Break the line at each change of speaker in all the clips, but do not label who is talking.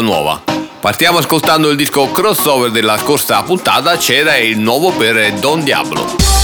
nuova. Partiamo ascoltando il disco crossover della scorsa puntata, c'era il nuovo per Don Diablo.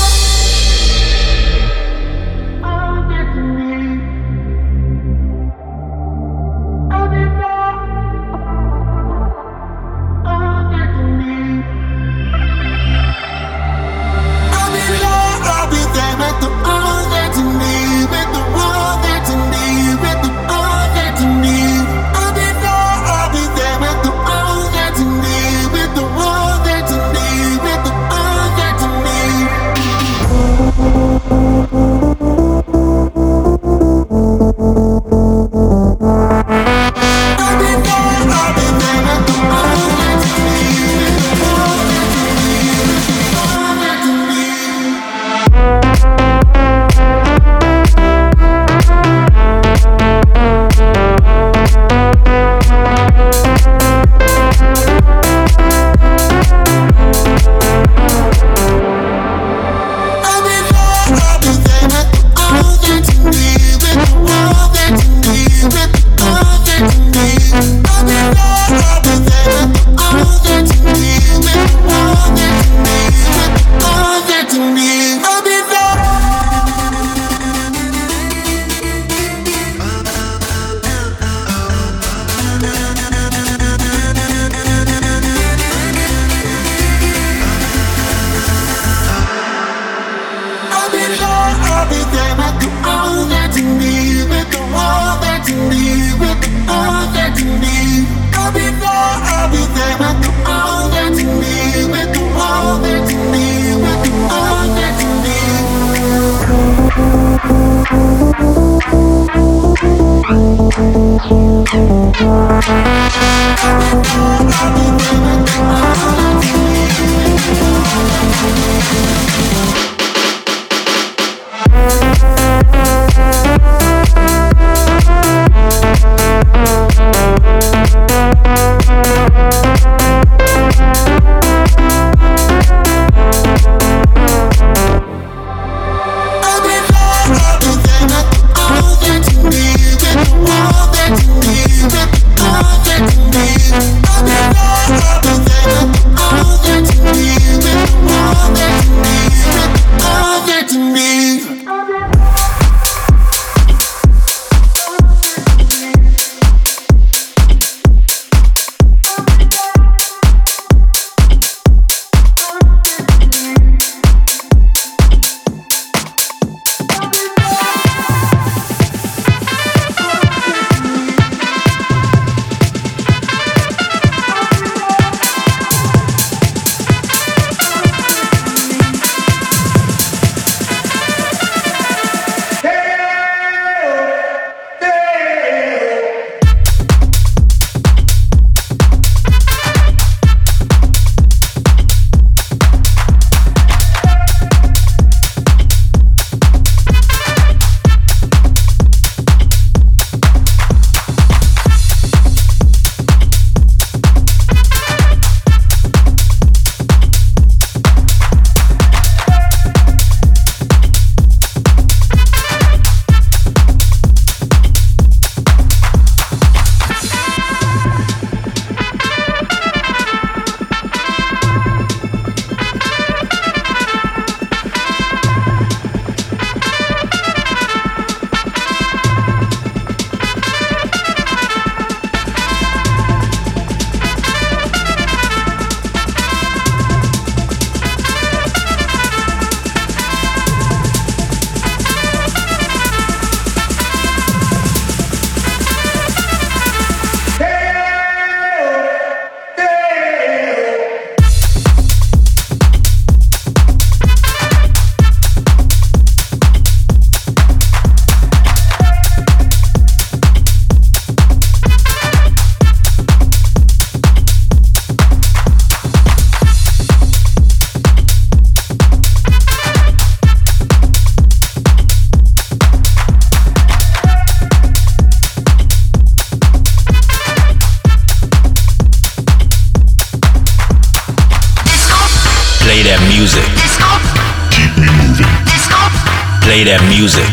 Play that music.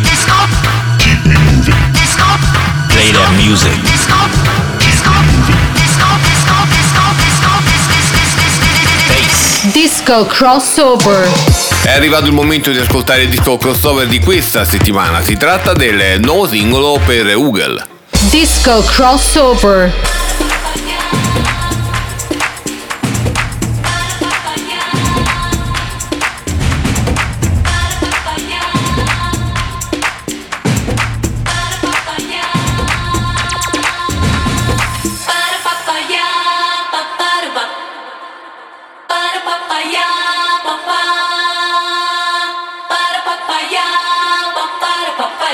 Keep me moving. Play that music.
Disco crossover.
È arrivato il momento di ascoltare il disco crossover di questa settimana. Si tratta del nuovo singolo per Google.
Disco crossover.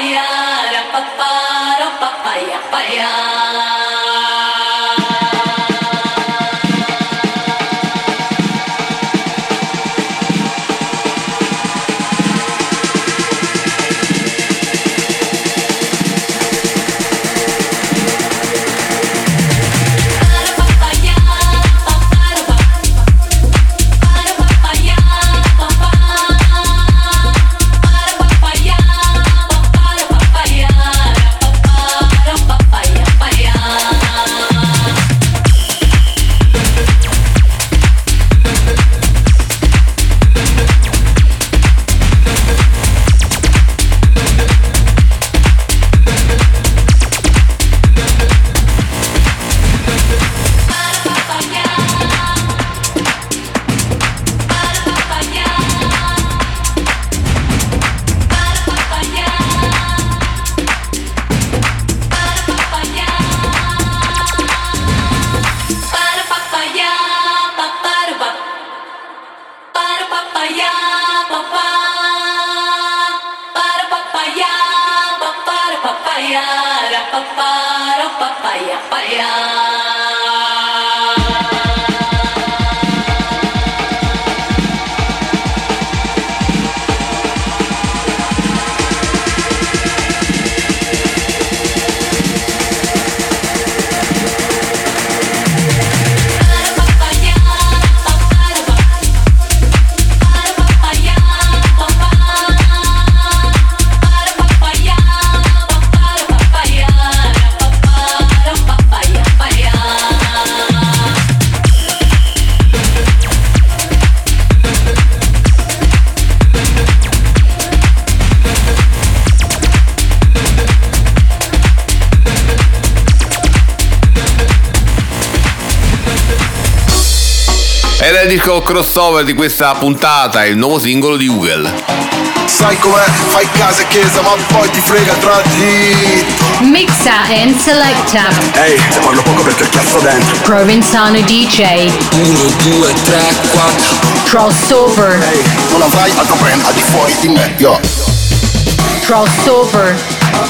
Era il disco crossover di questa puntata, il nuovo singolo di Google.
Sai com'è, fai casa e chiesa ma poi ti frega tra di
Mixa and selecta.
Ehi, te parlo poco perché cazzo dentro
Provenzano DJ.
1, 2, 3, 4
Crossover.
Ehi, non avrai altro brand al di fuori di me, yo
Crossover.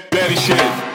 shit, ba- baddie shit.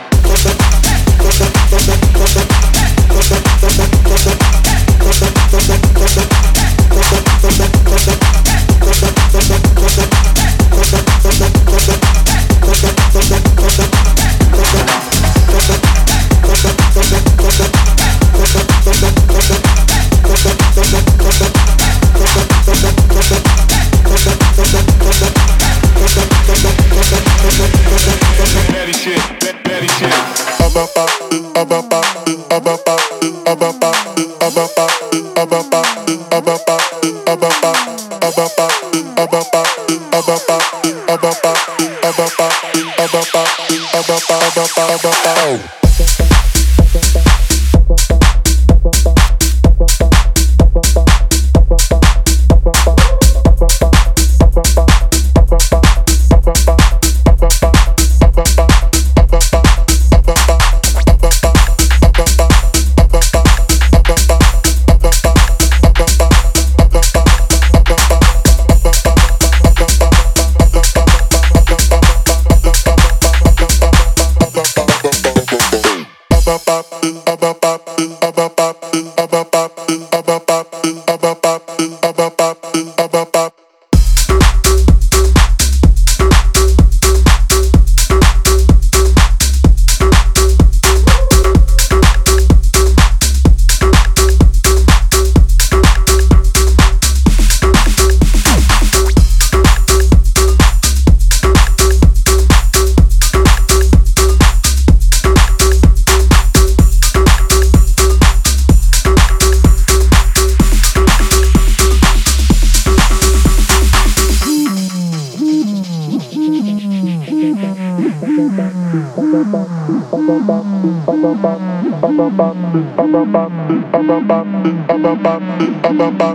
It's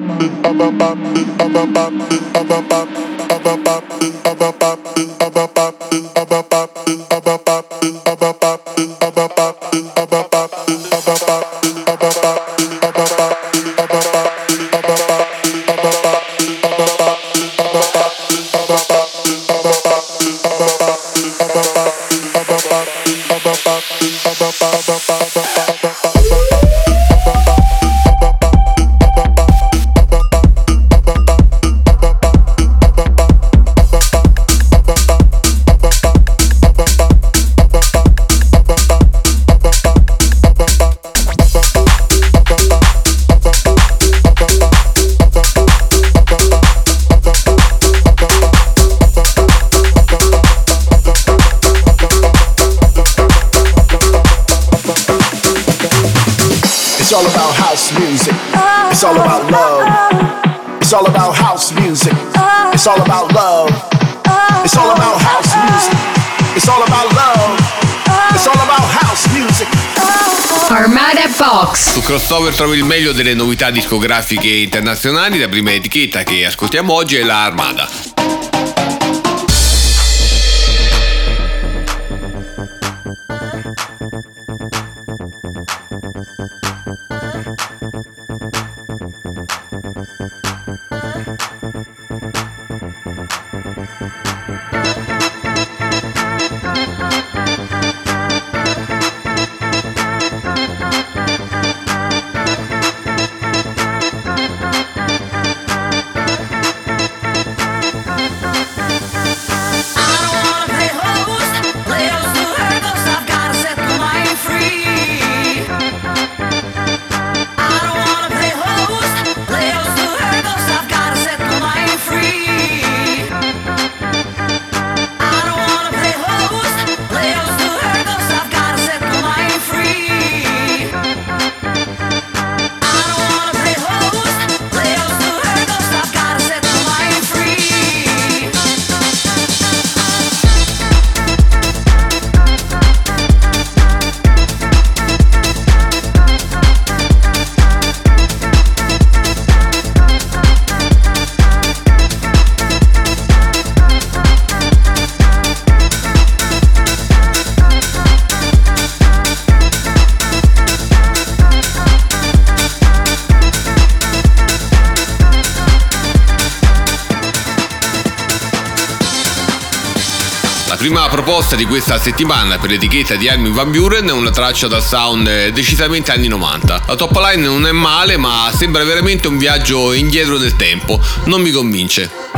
It's all about house music. It's all about love. It's all about house music. It's all about love. It's all about house music.
Armada Box.
Su Crossover trovi il meglio delle novità discografiche internazionali. La prima etichetta che ascoltiamo oggi è la Armada. Proposta di questa settimana per l'etichetta di Armin Van Buren è una traccia dal sound decisamente anni 90. La top line non è male, ma sembra veramente un viaggio indietro nel tempo. Non mi convince.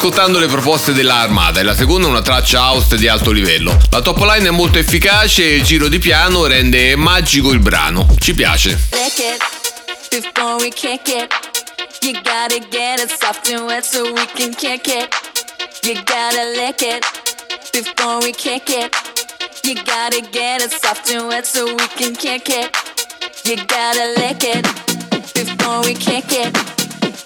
Ascoltando le proposte dell'Armata e la seconda è una traccia house di alto livello. La top line è molto efficace e il giro di piano rende magico il brano. Ci piace. You gotta lick it before we kick it.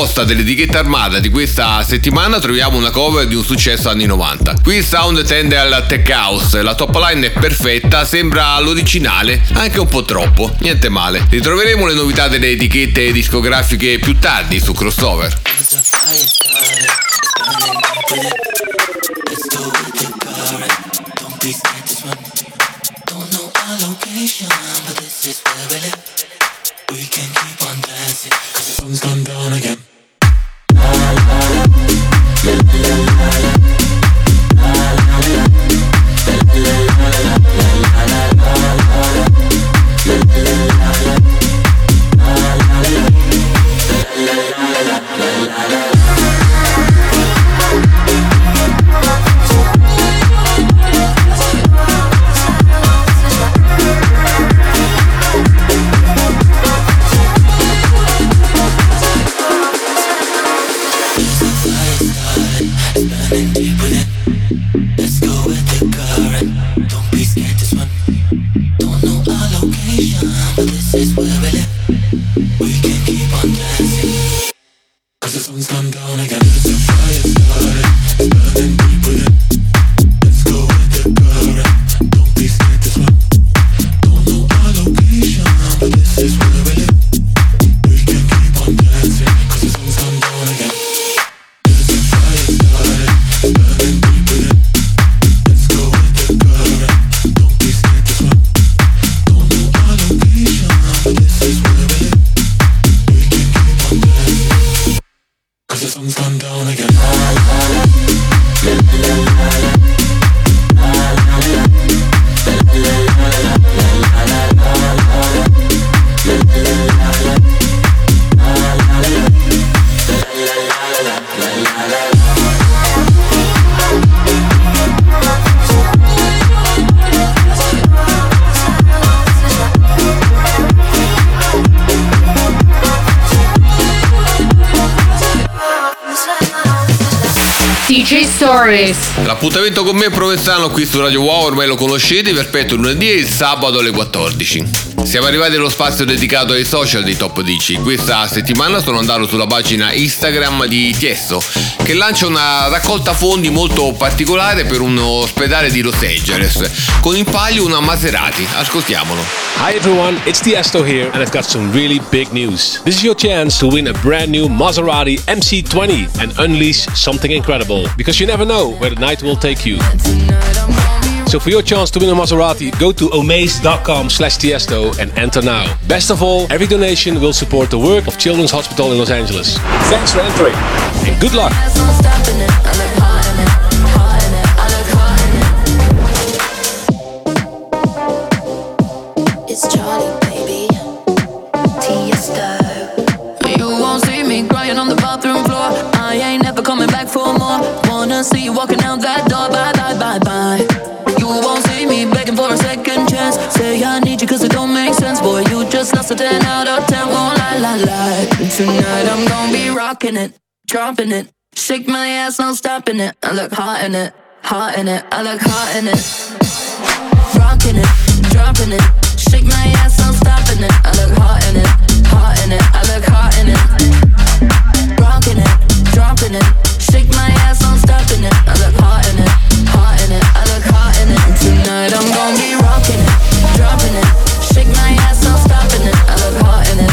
Proposta dell'etichetta armata di questa settimana troviamo una cover di un successo anni 90. Qui il sound tende al tech house, la top line è perfetta, sembra l'originale, anche un po' troppo, niente male. Ritroveremo le novità delle etichette discografiche più tardi su crossover. L'appuntamento con me è Provenzano qui su Radio Wow, ormai lo conoscete, vi aspetto lunedì e il sabato alle 14. Siamo arrivati allo spazio dedicato ai social di Top 10. Questa settimana sono andato sulla pagina Instagram di Tiesto, che lancia una raccolta fondi molto particolare per un ospedale di Los Angeles, con in palio una Maserati. Ascoltiamolo.
Hi everyone, it's Tiesto here, and I've got some really big news. This is your chance to win a brand new Maserati MC20 and unleash something incredible, because you never know where the night will take you. So for your chance to win a Maserati, go to omaze.com slash Tiesto and enter now. Best of all, every donation will support the work of Children's Hospital in Los Angeles. Thanks for entering, and good luck.
It's Charlie,
Tonight I'm gonna be rocking it, dropping it. Shake my ass, no stopping it. I look hot in it, hot in it. I look hot in it. Rocking it, dropping it. Shake my ass, no stopping it. I look hot in it, hot in it. I look hot in it. Rocking it, dropping it. Shake my ass, no stopping it. I look hot in it, hot in it. I look hot in it. Tonight I'm gonna be rocking it, dropping it. Shake my ass, no stopping it. I look hot in it,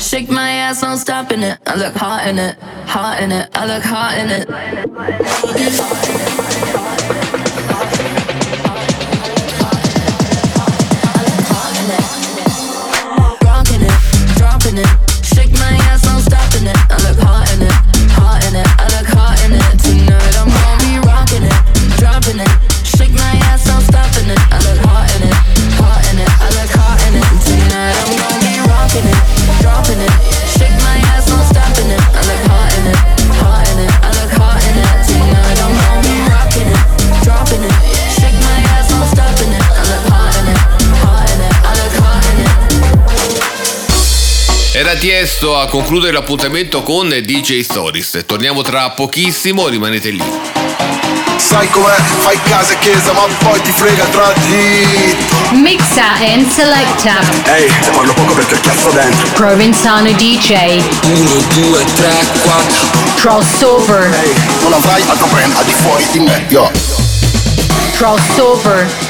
Shake my ass, no stopping it. I look hot in it, hot in it. I look hot in it.
Tiesto a concludere l'appuntamento con DJ Stories. Torniamo tra pochissimo, rimanete lì.
Sai com'è? Fai casa e chiesa, ma poi ti frega il tragitto.
Mixa and selecta.
Ehi, se parlo poco perché il cazzo dentro.
Provenzano DJ.
1, 2, 3, 4.
Crossover.
Ehi, non avrai altro brand al di fuori di me, yo.
Crossover.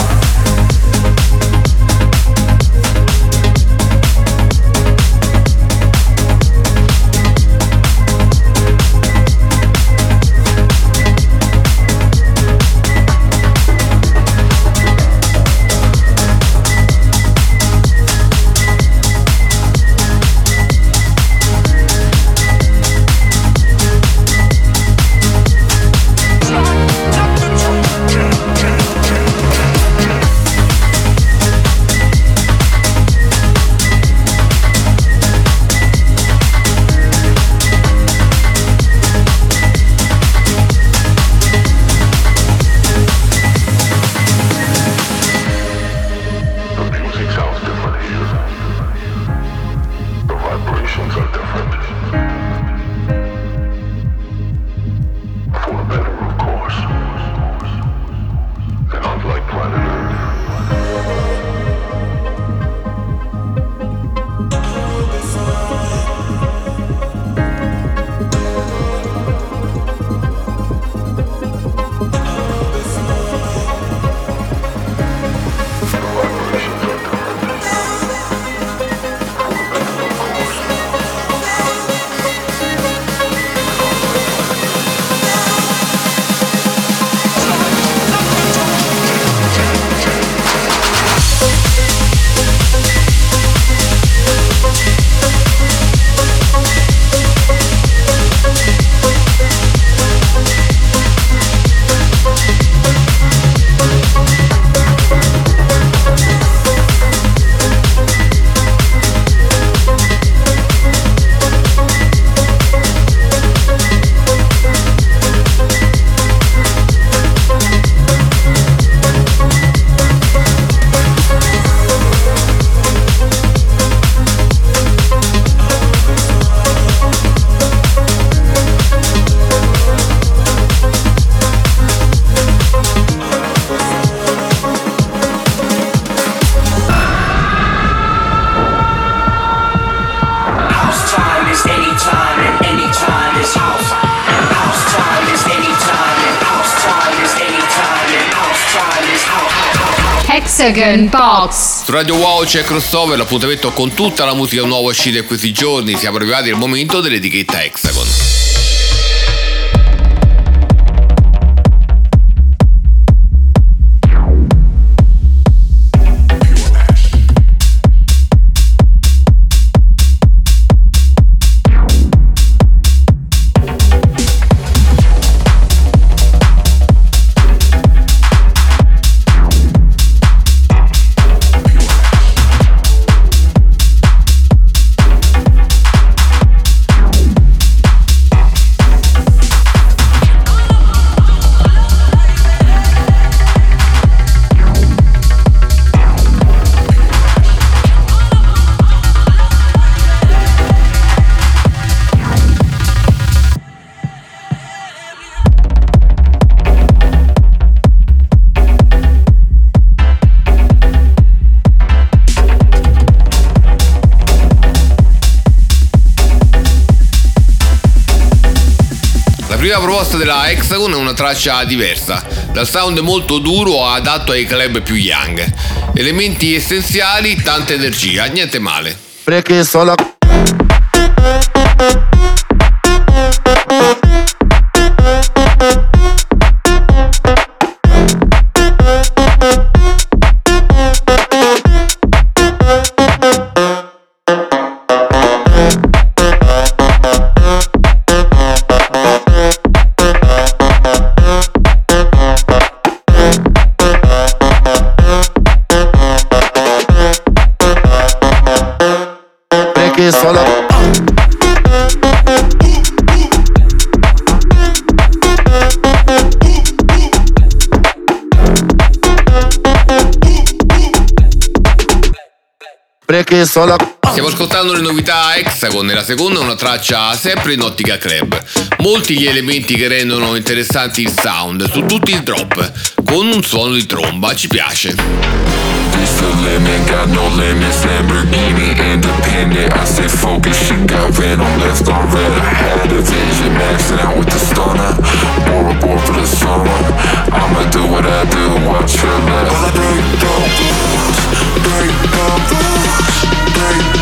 Hexagon Box.
Su Radio Wow c'è crossover, l'appuntamento con tutta la musica nuova uscita in questi giorni. Siamo arrivati al momento dell'etichetta Hexagon. Della Hexagon è una traccia diversa, dal sound molto duro adatto ai club più young. Elementi essenziali, tanta energia, niente male.
Perché solo solo
Stiamo ascoltando le novità Hexagon e la seconda è una traccia sempre in ottica club. Molti gli elementi che rendono interessanti il sound, su tutti il drop, con un suono di tromba, ci piace.
This the limit, got no limits. Lamborghini independent. I stay focused, shit got venom left on red. I had a vision, maxing out with the stunner. Bora Bora for the summer. I'ma do what I do, watch your left. Break the rules, break the
everything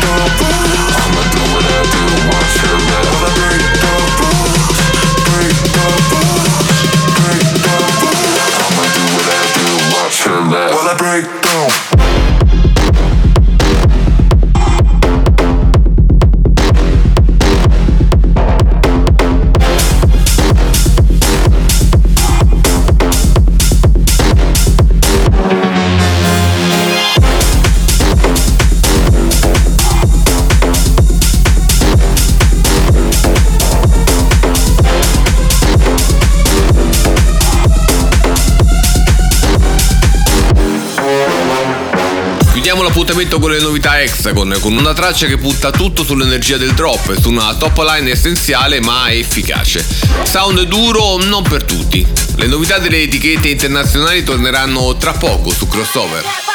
L'appuntamento con le novità Hexagon, con una traccia che punta tutto sull'energia del drop, su una top line essenziale ma efficace. Sound duro non per tutti. Le novità delle etichette internazionali torneranno tra poco su Crossover.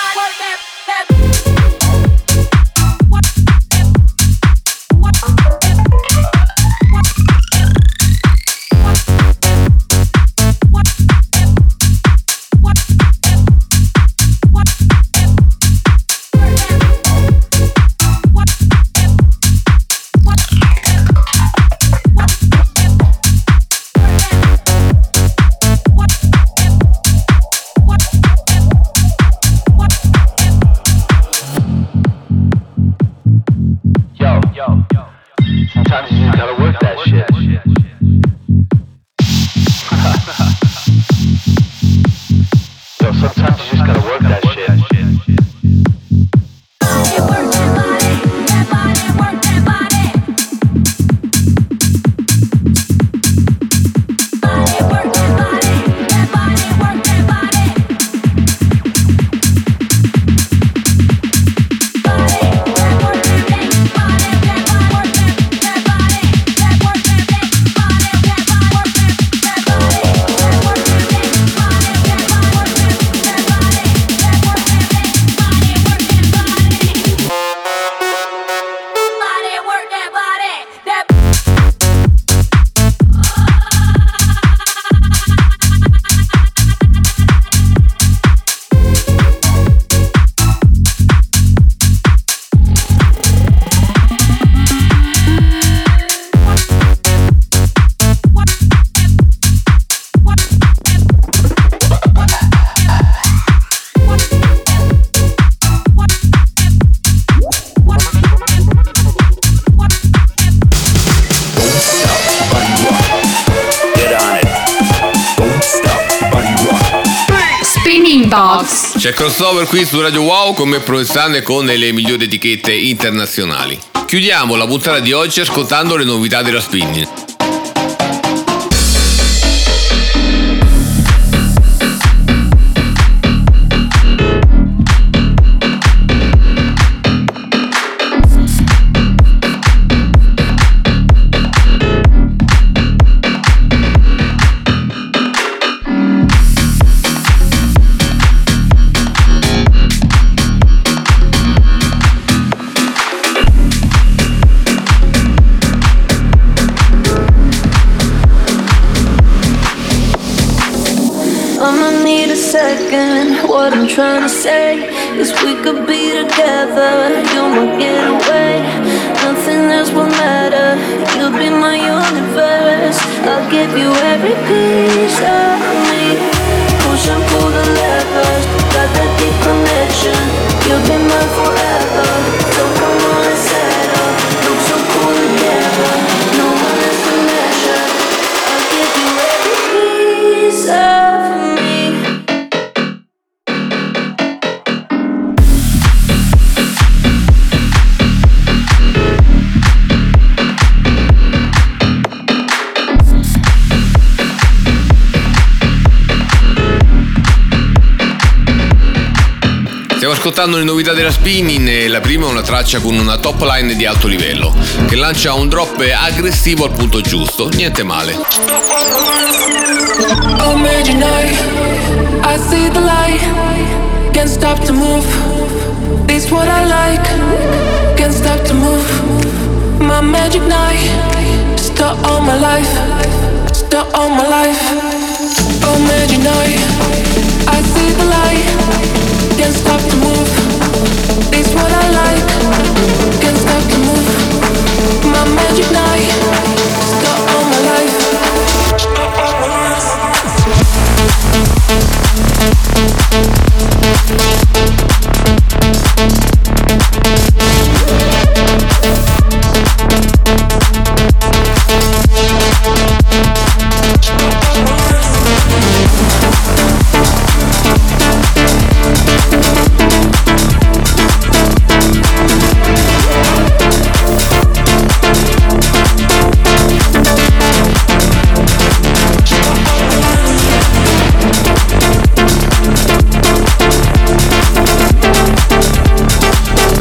Box.
C'è crossover qui su Radio Wow con me con le migliori etichette internazionali. Chiudiamo la puntata di oggi ascoltando le novità della spinning.
Say is we could be together.
Ascoltando le novità della spinning e la prima è una traccia con una top line di alto livello che lancia un drop aggressivo al punto giusto, niente male.
Oh, all my life. Start all my I see the light. What I like. Can't stop to move. My magic night,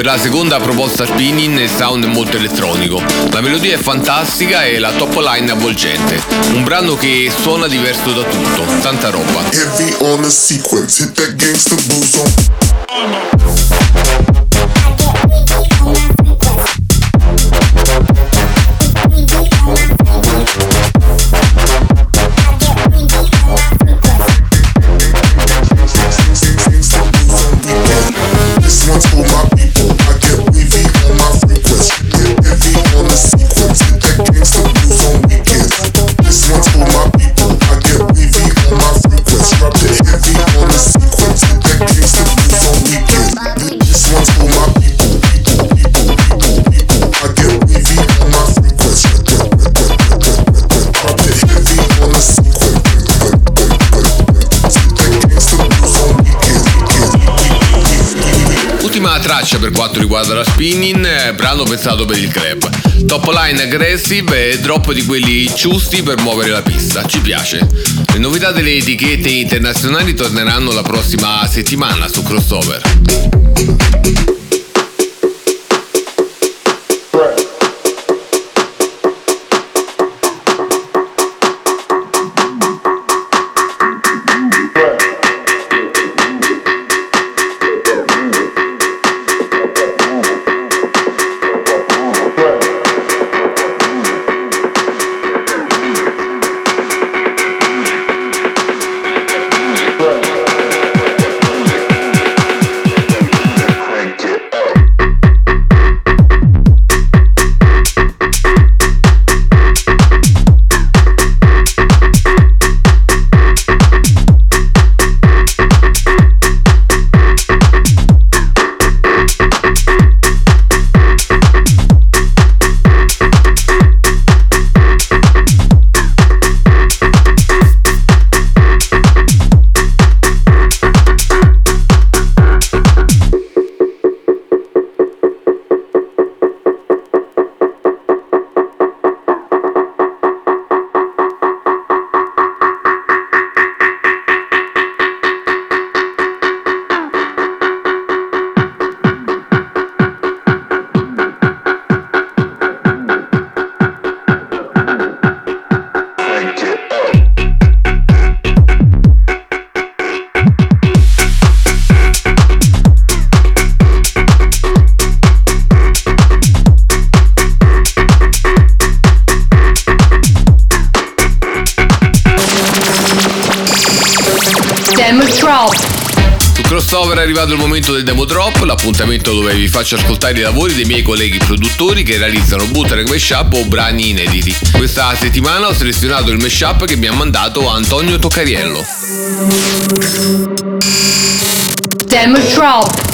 Per la seconda proposta spinning il sound è molto elettronico. La melodia è fantastica e la top line avvolgente. Un brano che suona diverso da tutto, tanta roba.
Heavy on the sequence, hit that gangster blues on.
Per quanto riguarda la spinning, eh, brano pensato per il club. Top line aggressive e drop di quelli giusti per muovere la pista, ci piace. Le novità delle etichette internazionali torneranno la prossima settimana su Crossover. Arrivato il momento del Demo Drop, l'appuntamento dove vi faccio ascoltare i lavori dei miei colleghi produttori che realizzano bootleg mashup o brani inediti. Questa settimana ho selezionato il mashup che mi ha mandato Antonio Toccariello.
Demo Drop.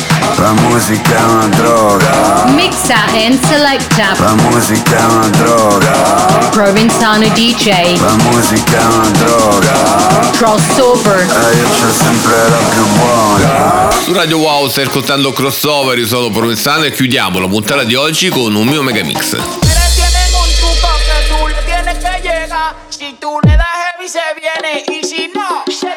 La musica è una droga.
Mixa and selecta.
La musica è una droga.
Provenzano DJ.
La musica è una droga.
Crossover.
E io c'ho sempre la più buona.
Su Radio Wow stai ascoltando Crossover, io sono Provenzano e chiudiamo la puntata di oggi con un mio megamix.
Si tú le das heavy se viene y si no se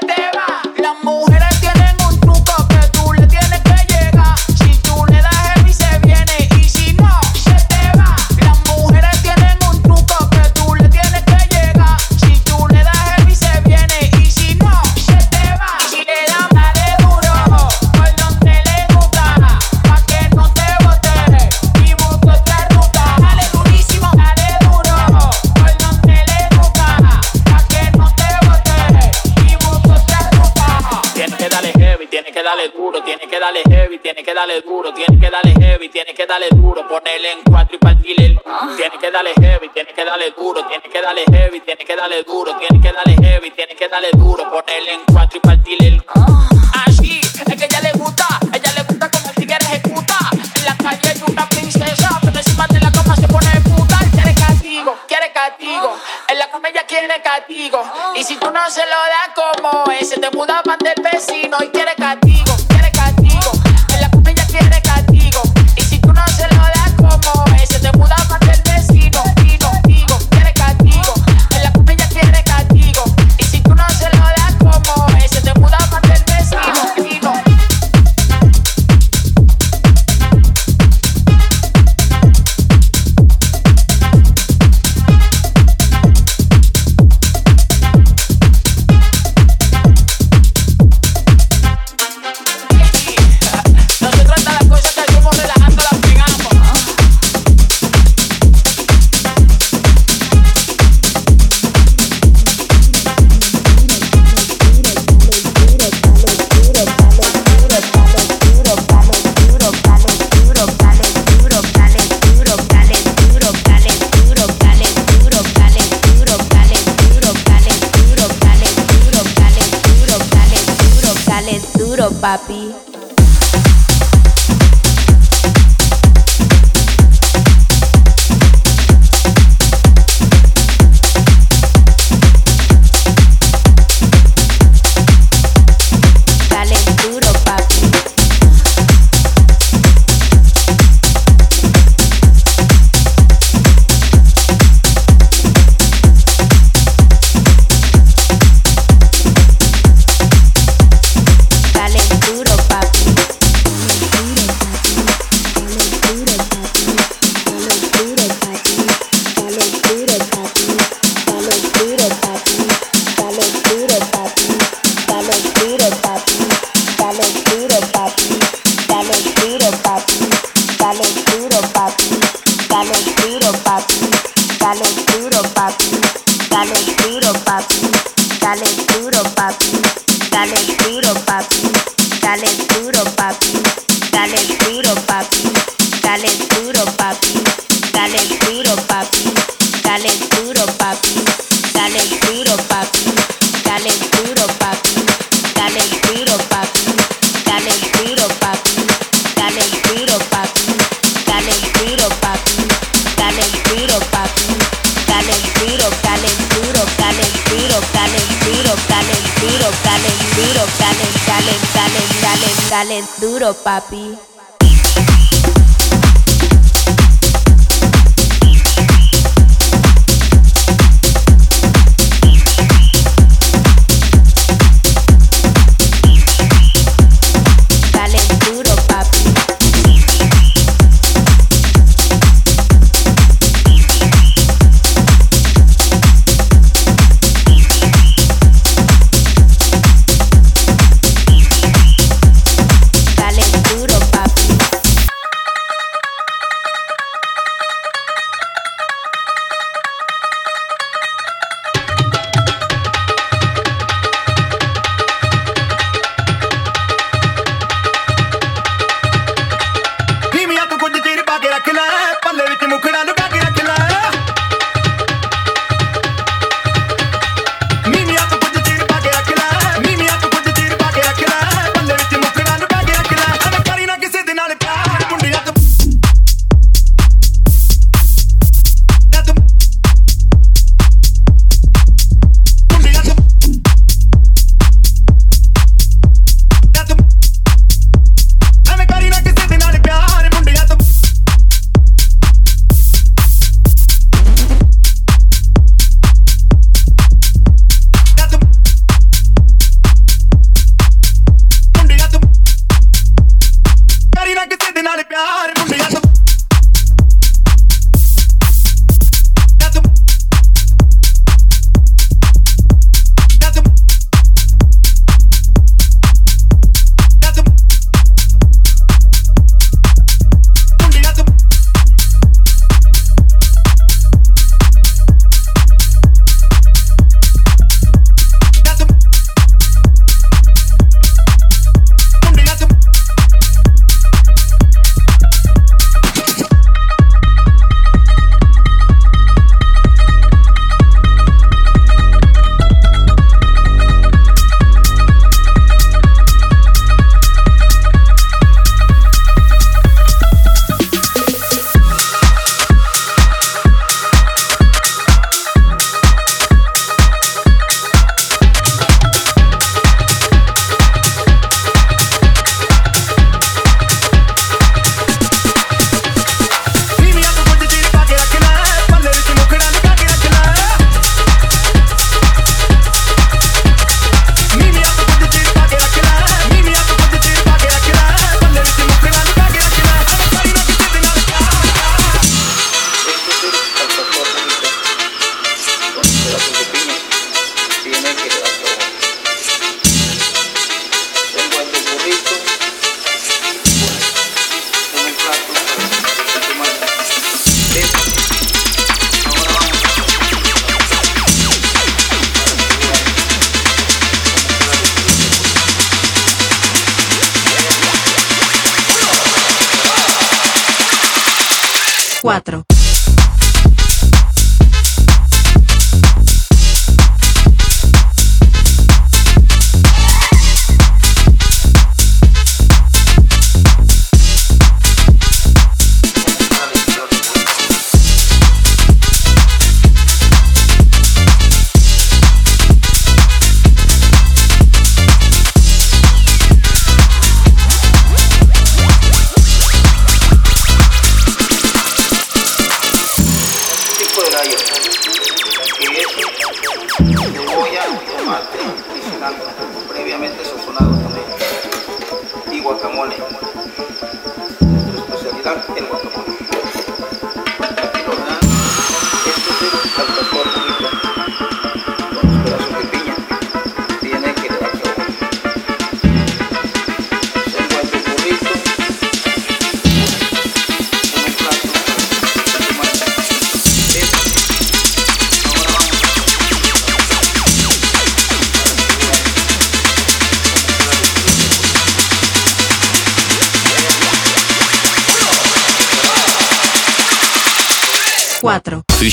darle duro, tiene que darle heavy, tiene que darle duro, ponerle en cuatro y partirle el... Tiene que darle heavy, tiene que darle duro, tiene que darle heavy, tiene que darle duro, tiene que darle heavy, tiene que darle duro, ponerle en cuatro y partirle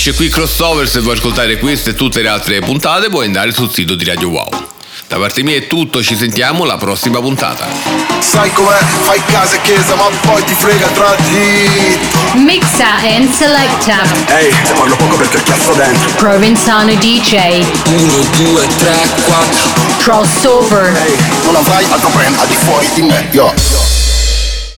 Finisce qui crossover, se vuoi ascoltare queste e tutte le altre puntate puoi andare sul sito di Radio Wow. Da parte mia è tutto, ci sentiamo alla prossima puntata.
Sai com'è? Fai casa e chiesa, ma poi ti frega tra di.
Mixa and selecta.
Ehi, se parlo poco perché ho chiasso dentro.
Provenzano DJ.
1, 2, 3, 4.
Crossover.
Ehi, non avrai altro brand al di fuori di me, yo.